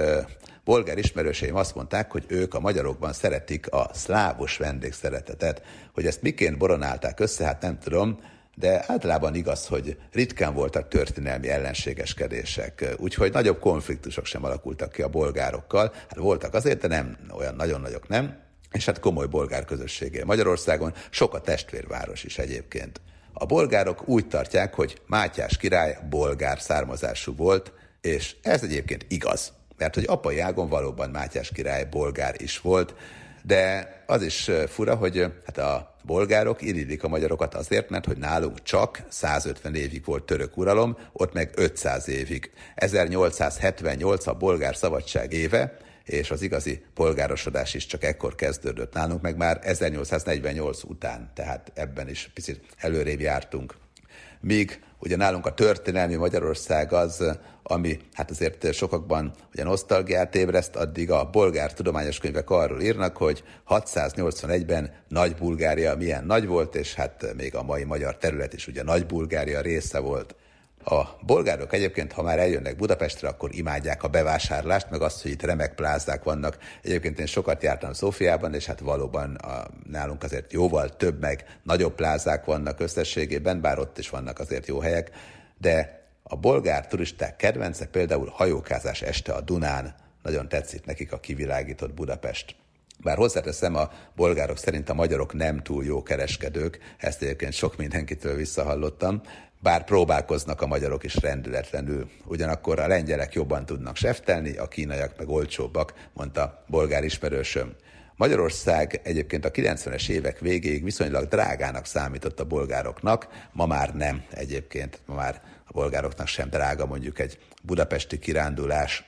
A: bolgár ismerőseim azt mondták, hogy ők a magyarokban szeretik a szlávos vendégszeretetet. Hogy ezt miként boronálták össze, hát nem tudom, de általában igaz, hogy ritkán voltak történelmi ellenségeskedések, úgyhogy nagyobb konfliktusok sem alakultak ki a bolgárokkal. Hát voltak azért, de nem olyan nagyon nagyok nem, és hát komoly bolgár közösségé. Magyarországon sok a testvérváros is egyébként. A bolgárok úgy tartják, hogy Mátyás király bolgár származású volt, és ez egyébként igaz mert hogy apai ágon valóban Mátyás király bolgár is volt, de az is fura, hogy hát a bolgárok iridik a magyarokat azért, mert hogy nálunk csak 150 évig volt török uralom, ott meg 500 évig. 1878 a bolgár szabadság éve, és az igazi polgárosodás is csak ekkor kezdődött nálunk, meg már 1848 után, tehát ebben is picit előrébb jártunk. Míg ugye nálunk a történelmi Magyarország az, ami hát azért sokakban ugye nosztalgiát ébreszt, addig a bolgár tudományos könyvek arról írnak, hogy 681-ben Nagy-Bulgária milyen nagy volt, és hát még a mai magyar terület is ugye Nagy-Bulgária része volt. A bolgárok egyébként, ha már eljönnek Budapestre, akkor imádják a bevásárlást, meg azt, hogy itt remek plázák vannak. Egyébként én sokat jártam Szófiában, és hát valóban a, nálunk azért jóval több, meg nagyobb plázák vannak összességében, bár ott is vannak azért jó helyek, de a bolgár turisták kedvence például hajókázás este a Dunán. Nagyon tetszik nekik a kivilágított Budapest. Bár hozzáteszem, a bolgárok szerint a magyarok nem túl jó kereskedők, ezt egyébként sok mindenkitől visszahallottam, bár próbálkoznak a magyarok is rendületlenül. Ugyanakkor a lengyelek jobban tudnak seftelni, a kínaiak meg olcsóbbak, mondta bolgár ismerősöm. Magyarország egyébként a 90-es évek végéig viszonylag drágának számított a bolgároknak, ma már nem egyébként, ma már a bolgároknak sem drága mondjuk egy budapesti kirándulás.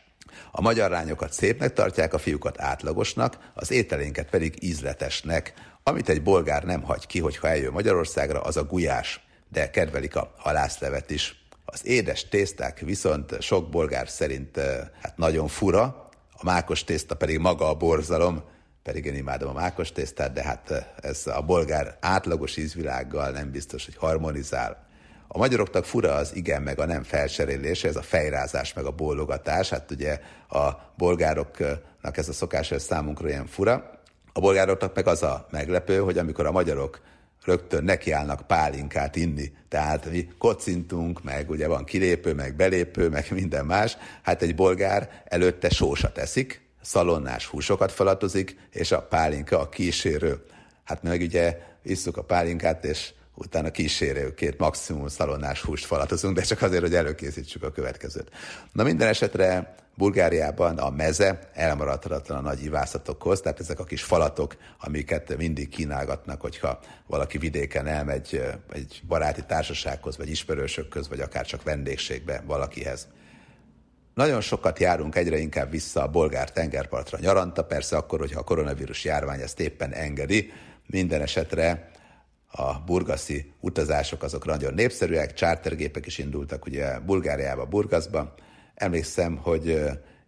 A: A magyar lányokat szépnek tartják, a fiúkat átlagosnak, az ételénket pedig ízletesnek. Amit egy bolgár nem hagy ki, hogyha eljön Magyarországra, az a gulyás de kedvelik a halászlevet is. Az édes tészták viszont sok bolgár szerint hát nagyon fura, a mákos tészta pedig maga a borzalom, pedig én imádom a mákos tésztát, de hát ez a bolgár átlagos ízvilággal nem biztos, hogy harmonizál. A magyaroknak fura az igen meg a nem felserélése, ez a fejrázás meg a bólogatás. Hát ugye a bolgároknak ez a szokás, ez számunkra ilyen fura. A bolgároknak meg az a meglepő, hogy amikor a magyarok rögtön nekiállnak pálinkát inni. Tehát mi kocintunk, meg ugye van kilépő, meg belépő, meg minden más. Hát egy bolgár előtte sósat eszik, szalonnás húsokat falatozik, és a pálinka a kísérő. Hát meg ugye isszuk a pálinkát, és utána kísérőként maximum szalonnás húst falatozunk, de csak azért, hogy előkészítsük a következőt. Na minden esetre Bulgáriában a meze elmaradhatatlan a nagy ivászatokhoz, tehát ezek a kis falatok, amiket mindig kínálgatnak, hogyha valaki vidéken elmegy egy baráti társasághoz, vagy ismerősökhöz, vagy akár csak vendégségbe valakihez. Nagyon sokat járunk egyre inkább vissza a bolgár tengerpartra nyaranta, persze akkor, hogyha a koronavírus járvány ezt éppen engedi. Minden esetre a burgaszi utazások azok nagyon népszerűek, chartergépek is indultak ugye Bulgáriába, Burgaszba. Emlékszem, hogy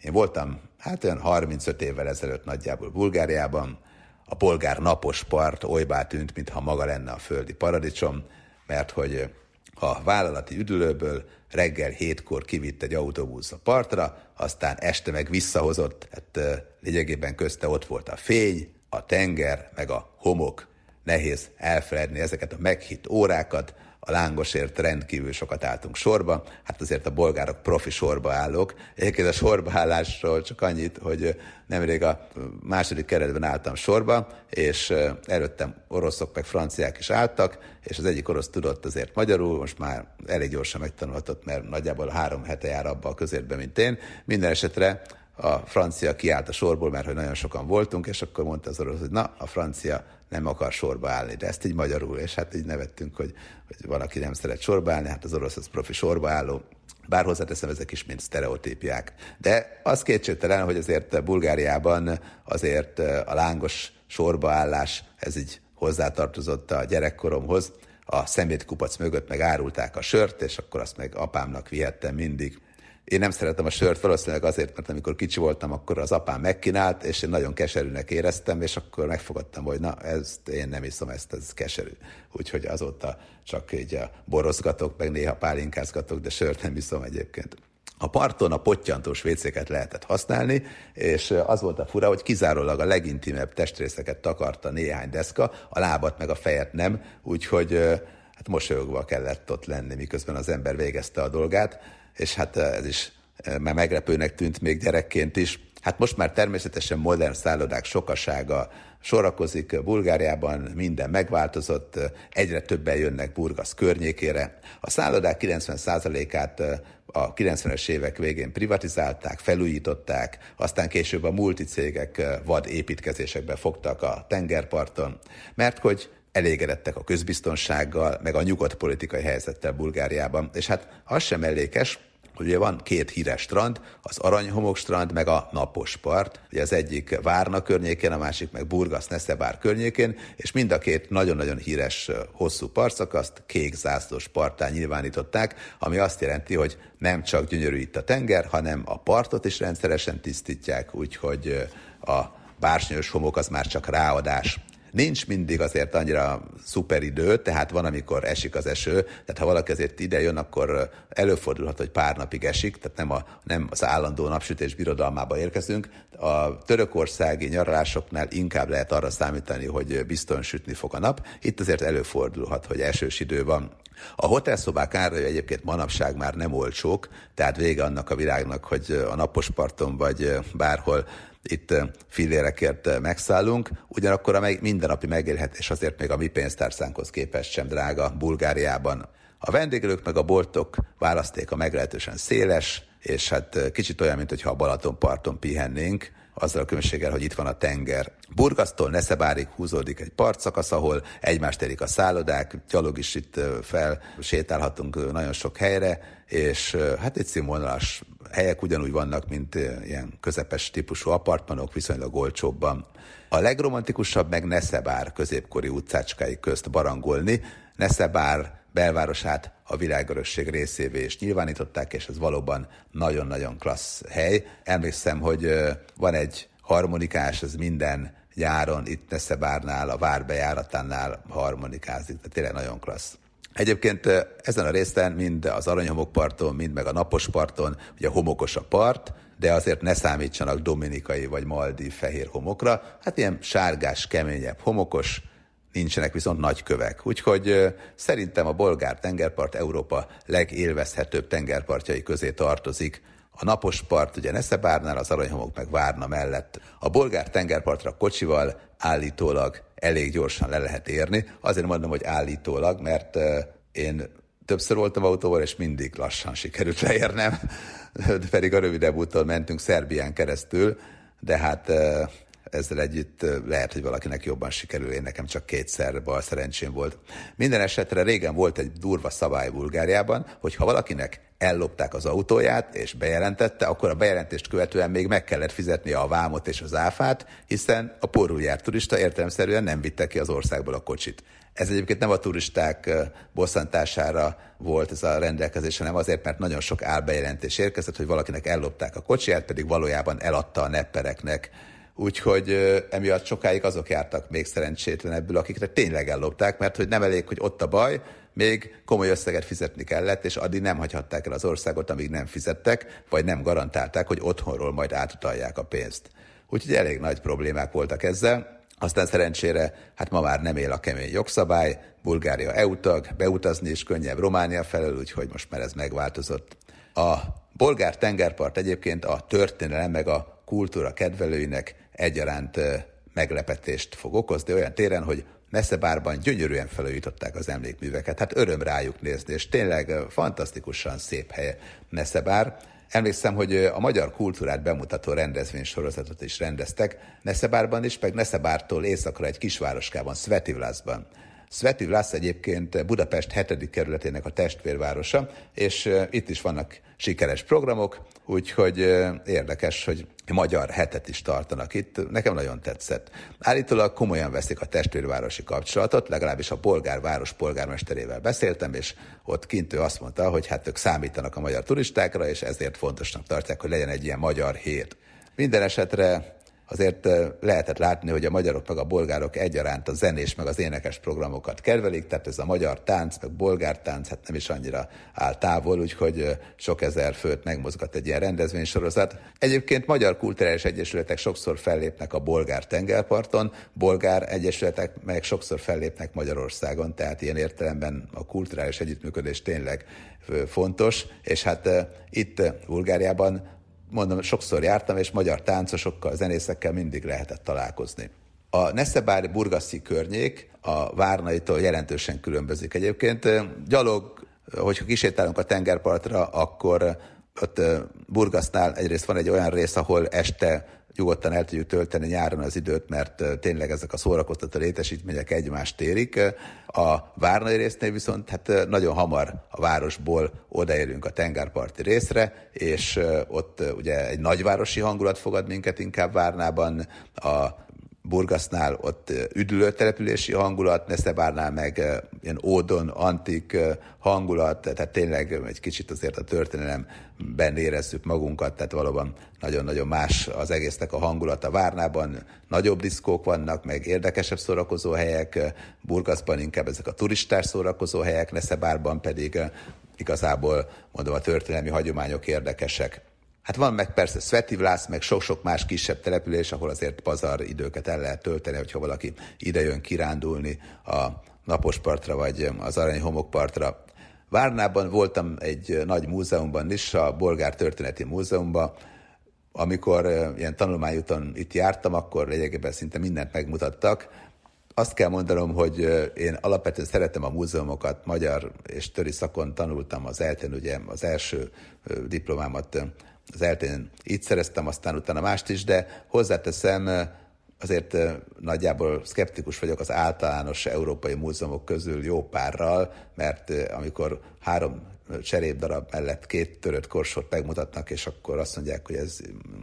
A: én voltam hát olyan 35 évvel ezelőtt nagyjából Bulgáriában, a polgár napos part olybá tűnt, mintha maga lenne a földi paradicsom, mert hogy a vállalati üdülőből reggel hétkor kivitt egy autóbusz a partra, aztán este meg visszahozott, hát lényegében közte ott volt a fény, a tenger, meg a homok. Nehéz elfeledni ezeket a meghitt órákat, a lángosért rendkívül sokat álltunk sorba, hát azért a bolgárok profi sorba állók. Egyébként a sorbaállásról csak annyit, hogy nemrég a második keretben álltam sorba, és előttem oroszok meg franciák is álltak, és az egyik orosz tudott azért magyarul, most már elég gyorsan megtanulhatott, mert nagyjából három hete jár abba a közértbe, mint én. Minden esetre a francia kiállt a sorból, mert hogy nagyon sokan voltunk, és akkor mondta az orosz, hogy na, a francia nem akar sorba állni, de ezt így magyarul, és hát így nevettünk, hogy, hogy valaki nem szeret sorba állni, hát az orosz az profi sorba álló, bár hozzáteszem, ezek is mind sztereotípiák. De az kétségtelen, hogy azért Bulgáriában azért a lángos sorbaállás, ez így hozzátartozott a gyerekkoromhoz. A szemétkupac mögött meg árulták a sört, és akkor azt meg apámnak vihettem mindig. Én nem szeretem a sört valószínűleg azért, mert amikor kicsi voltam, akkor az apám megkínált, és én nagyon keserűnek éreztem, és akkor megfogadtam, hogy na, ezt én nem iszom, ezt, ez keserű. Úgyhogy azóta csak így borozgatok, meg néha pálinkázgatok, de sört nem iszom egyébként. A parton a pottyantós vécéket lehetett használni, és az volt a fura, hogy kizárólag a legintimebb testrészeket takarta néhány deszka, a lábat meg a fejet nem, úgyhogy hát mosolyogva kellett ott lenni, miközben az ember végezte a dolgát és hát eh, ez is eh, már meglepőnek tűnt még gyerekként is. Hát most már természetesen modern szállodák sokasága sorakozik Bulgáriában, minden megváltozott, eh, egyre többen jönnek Burgasz környékére. A szállodák 90%-át a 90-es évek végén privatizálták, felújították, aztán később a multicégek vad építkezésekbe fogtak a tengerparton, mert hogy elégedettek a közbiztonsággal, meg a nyugodt politikai helyzettel Bulgáriában. És hát az sem mellékes, hogy ugye van két híres strand, az Aranyhomok strand, meg a Napos part. Ugye az egyik Várna környékén, a másik meg Burgas Neszebár környékén, és mind a két nagyon-nagyon híres hosszú partszakaszt kék zászlós parttá nyilvánították, ami azt jelenti, hogy nem csak gyönyörű itt a tenger, hanem a partot is rendszeresen tisztítják, úgyhogy a bársonyos homok az már csak ráadás. Nincs mindig azért annyira szuper idő, tehát van, amikor esik az eső, tehát ha valaki azért ide jön, akkor előfordulhat, hogy pár napig esik, tehát nem, a, nem az állandó napsütés birodalmába érkezünk. A törökországi nyaralásoknál inkább lehet arra számítani, hogy bizton sütni fog a nap. Itt azért előfordulhat, hogy esős idő van. A hotelszobák árai egyébként manapság már nem olcsók, tehát vége annak a világnak, hogy a napos parton vagy bárhol itt fillérekért megszállunk, ugyanakkor a mindennapi megélhetés azért még a mi pénztárcánkhoz képest sem drága Bulgáriában. A vendégelők meg a boltok választéka meglehetősen széles, és hát kicsit olyan, mint hogyha a Balatonparton pihennénk, azzal a különbséggel, hogy itt van a tenger. Burgasztól Neszebárig húzódik egy partszakasz, ahol egymást érik a szállodák, gyalog is itt fel sétálhatunk nagyon sok helyre, és hát egy színvonalas helyek ugyanúgy vannak, mint ilyen közepes típusú apartmanok, viszonylag olcsóbban. A legromantikusabb meg Neszebár középkori utcácskai közt barangolni. Neszebár belvárosát a világörösség részévé is nyilvánították, és ez valóban nagyon-nagyon klassz hely. Emlékszem, hogy van egy harmonikás, ez minden nyáron itt Neszebárnál, a vár bejáratánál harmonikázik, tehát tényleg nagyon klassz. Egyébként ezen a részen mind az Aranyhomok parton, mind meg a Napos parton, ugye homokos a part, de azért ne számítsanak dominikai vagy maldi fehér homokra, hát ilyen sárgás, keményebb homokos, nincsenek viszont nagy kövek. Úgyhogy szerintem a bolgár tengerpart Európa legélvezhetőbb tengerpartjai közé tartozik. A napos part ugye Neszebárnál, az aranyhomok meg Várna mellett. A bolgár tengerpartra kocsival állítólag elég gyorsan le lehet érni. Azért mondom, hogy állítólag, mert én többször voltam autóval, és mindig lassan sikerült leérnem, (laughs) pedig a rövidebb úton mentünk Szerbián keresztül, de hát ezzel együtt lehet, hogy valakinek jobban sikerül, én nekem csak kétszer bal szerencsém volt. Minden esetre régen volt egy durva szabály Bulgáriában, hogy ha valakinek ellopták az autóját, és bejelentette, akkor a bejelentést követően még meg kellett fizetni a vámot és az áfát, hiszen a porul járt turista értelemszerűen nem vitte ki az országból a kocsit. Ez egyébként nem a turisták bosszantására volt ez a rendelkezés, hanem azért, mert nagyon sok álbejelentés érkezett, hogy valakinek ellopták a kocsiját, pedig valójában eladta a neppereknek. Úgyhogy emiatt sokáig azok jártak még szerencsétlenebbül, akikre tényleg ellopták, mert hogy nem elég, hogy ott a baj, még komoly összeget fizetni kellett, és addig nem hagyhatták el az országot, amíg nem fizettek, vagy nem garantálták, hogy otthonról majd átutalják a pénzt. Úgyhogy elég nagy problémák voltak ezzel. Aztán szerencsére, hát ma már nem él a kemény jogszabály, Bulgária EU tag, beutazni is könnyebb Románia felől, úgyhogy most már ez megváltozott. A bolgár tengerpart egyébként a történelem meg a kultúra kedvelőinek egyaránt meglepetést fog okozni olyan téren, hogy Neszebárban gyönyörűen felújították az emlékműveket. Hát öröm rájuk nézni, és tényleg fantasztikusan szép hely Neszebár. Emlékszem, hogy a magyar kultúrát bemutató rendezvénysorozatot is rendeztek, Neszebárban is, meg Neszebártól északra egy kisvároskában, Svetivlászban. Svetivlász egyébként Budapest 7. kerületének a testvérvárosa, és itt is vannak sikeres programok, úgyhogy érdekes, hogy magyar hetet is tartanak itt. Nekem nagyon tetszett. Állítólag komolyan veszik a testvérvárosi kapcsolatot, legalábbis a polgárváros polgármesterével beszéltem, és ott kint ő azt mondta, hogy hát ők számítanak a magyar turistákra, és ezért fontosnak tartják, hogy legyen egy ilyen magyar hét. Minden esetre azért lehetett látni, hogy a magyarok meg a bolgárok egyaránt a zenés meg az énekes programokat kedvelik, tehát ez a magyar tánc, meg bolgár tánc, hát nem is annyira áll távol, úgyhogy sok ezer főt megmozgat egy ilyen rendezvénysorozat. Egyébként magyar kulturális egyesületek sokszor fellépnek a bolgár tengerparton, bolgár egyesületek meg sokszor fellépnek Magyarországon, tehát ilyen értelemben a kulturális együttműködés tényleg fontos, és hát itt Bulgáriában mondom, sokszor jártam, és magyar táncosokkal, zenészekkel mindig lehetett találkozni. A Neszebári burgaszi környék a Várnaitól jelentősen különbözik egyébként. Gyalog, hogyha kisétálunk a tengerpartra, akkor ott Burgasznál egyrészt van egy olyan rész, ahol este nyugodtan el tudjuk tölteni nyáron az időt, mert tényleg ezek a szórakoztató létesítmények egymást térik. A Várnai résznél viszont hát nagyon hamar a városból odaérünk a tengerparti részre, és ott ugye egy nagyvárosi hangulat fogad minket inkább Várnában, a Burgasznál ott üdülőtelepülési hangulat, Neszebárnál meg ilyen ódon, antik hangulat, tehát tényleg egy kicsit azért a történelemben érezzük magunkat, tehát valóban nagyon-nagyon más az egésznek a hangulata. Várnában nagyobb diszkók vannak, meg érdekesebb szórakozó helyek, Burgaszban inkább ezek a turistás szórakozó helyek, Neszebárban pedig igazából mondom a történelmi hagyományok érdekesek. Hát van meg persze Svetivlász, meg sok-sok más kisebb település, ahol azért pazar időket el lehet tölteni, hogyha valaki idejön kirándulni a napospartra, vagy az arany homokpartra. Várnában voltam egy nagy múzeumban is, a Bolgár Történeti Múzeumban, amikor ilyen tanulmányúton itt jártam, akkor lényegében szinte mindent megmutattak. Azt kell mondanom, hogy én alapvetően szeretem a múzeumokat, magyar és töri szakon tanultam az eltén, ugye az első diplomámat az eltén itt szereztem, aztán utána mást is, de hozzáteszem, azért nagyjából szkeptikus vagyok az általános európai múzeumok közül jó párral, mert amikor három cserépdarab mellett két törött korsót megmutatnak, és akkor azt mondják, hogy ez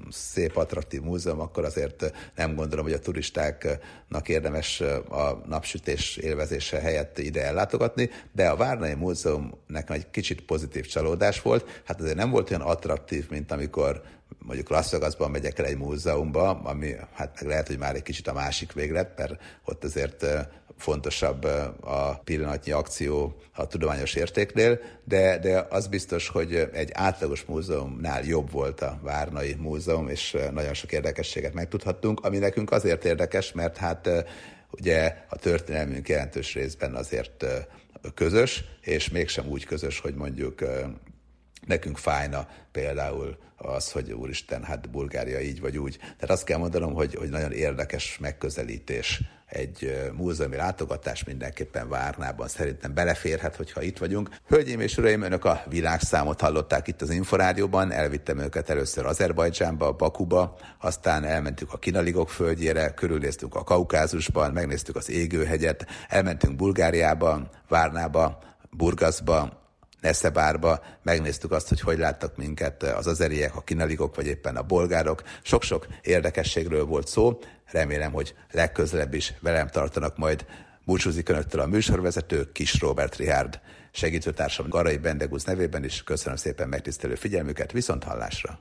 A: szép, attraktív múzeum, akkor azért nem gondolom, hogy a turistáknak érdemes a napsütés élvezése helyett ide ellátogatni, de a Várnai Múzeum nekem egy kicsit pozitív csalódás volt, hát azért nem volt olyan attraktív, mint amikor mondjuk Las Vegasban megyek el egy múzeumba, ami hát meg lehet, hogy már egy kicsit a másik véglet, mert ott azért fontosabb a pillanatnyi akció a tudományos értéknél, de, de az biztos, hogy egy átlagos múzeumnál jobb volt a Várnai Múzeum, és nagyon sok érdekességet megtudhattunk, ami nekünk azért érdekes, mert hát ugye a történelmünk jelentős részben azért közös, és mégsem úgy közös, hogy mondjuk nekünk fájna például az, hogy úristen, hát Bulgária így vagy úgy. Tehát azt kell mondanom, hogy, hogy nagyon érdekes megközelítés egy múzeumi látogatás mindenképpen Várnában szerintem beleférhet, hogyha itt vagyunk. Hölgyeim és uraim, önök a világszámot hallották itt az Inforádióban, elvittem őket először Azerbajdzsánba, Bakuba, aztán elmentünk a Kinaligok földjére, körülnéztünk a Kaukázusban, megnéztük az égőhegyet, elmentünk Bulgáriába, Várnába, Burgaszba, Neszebárba, megnéztük azt, hogy hogy láttak minket az azeriek, a kinaligok, vagy éppen a bolgárok. Sok-sok érdekességről volt szó, remélem, hogy legközelebb is velem tartanak majd Búcsúzik Önöktől a műsorvezető Kis Robert Rihárd. Segítőtársam Garai Bendegusz nevében is köszönöm szépen megtisztelő figyelmüket, viszont hallásra!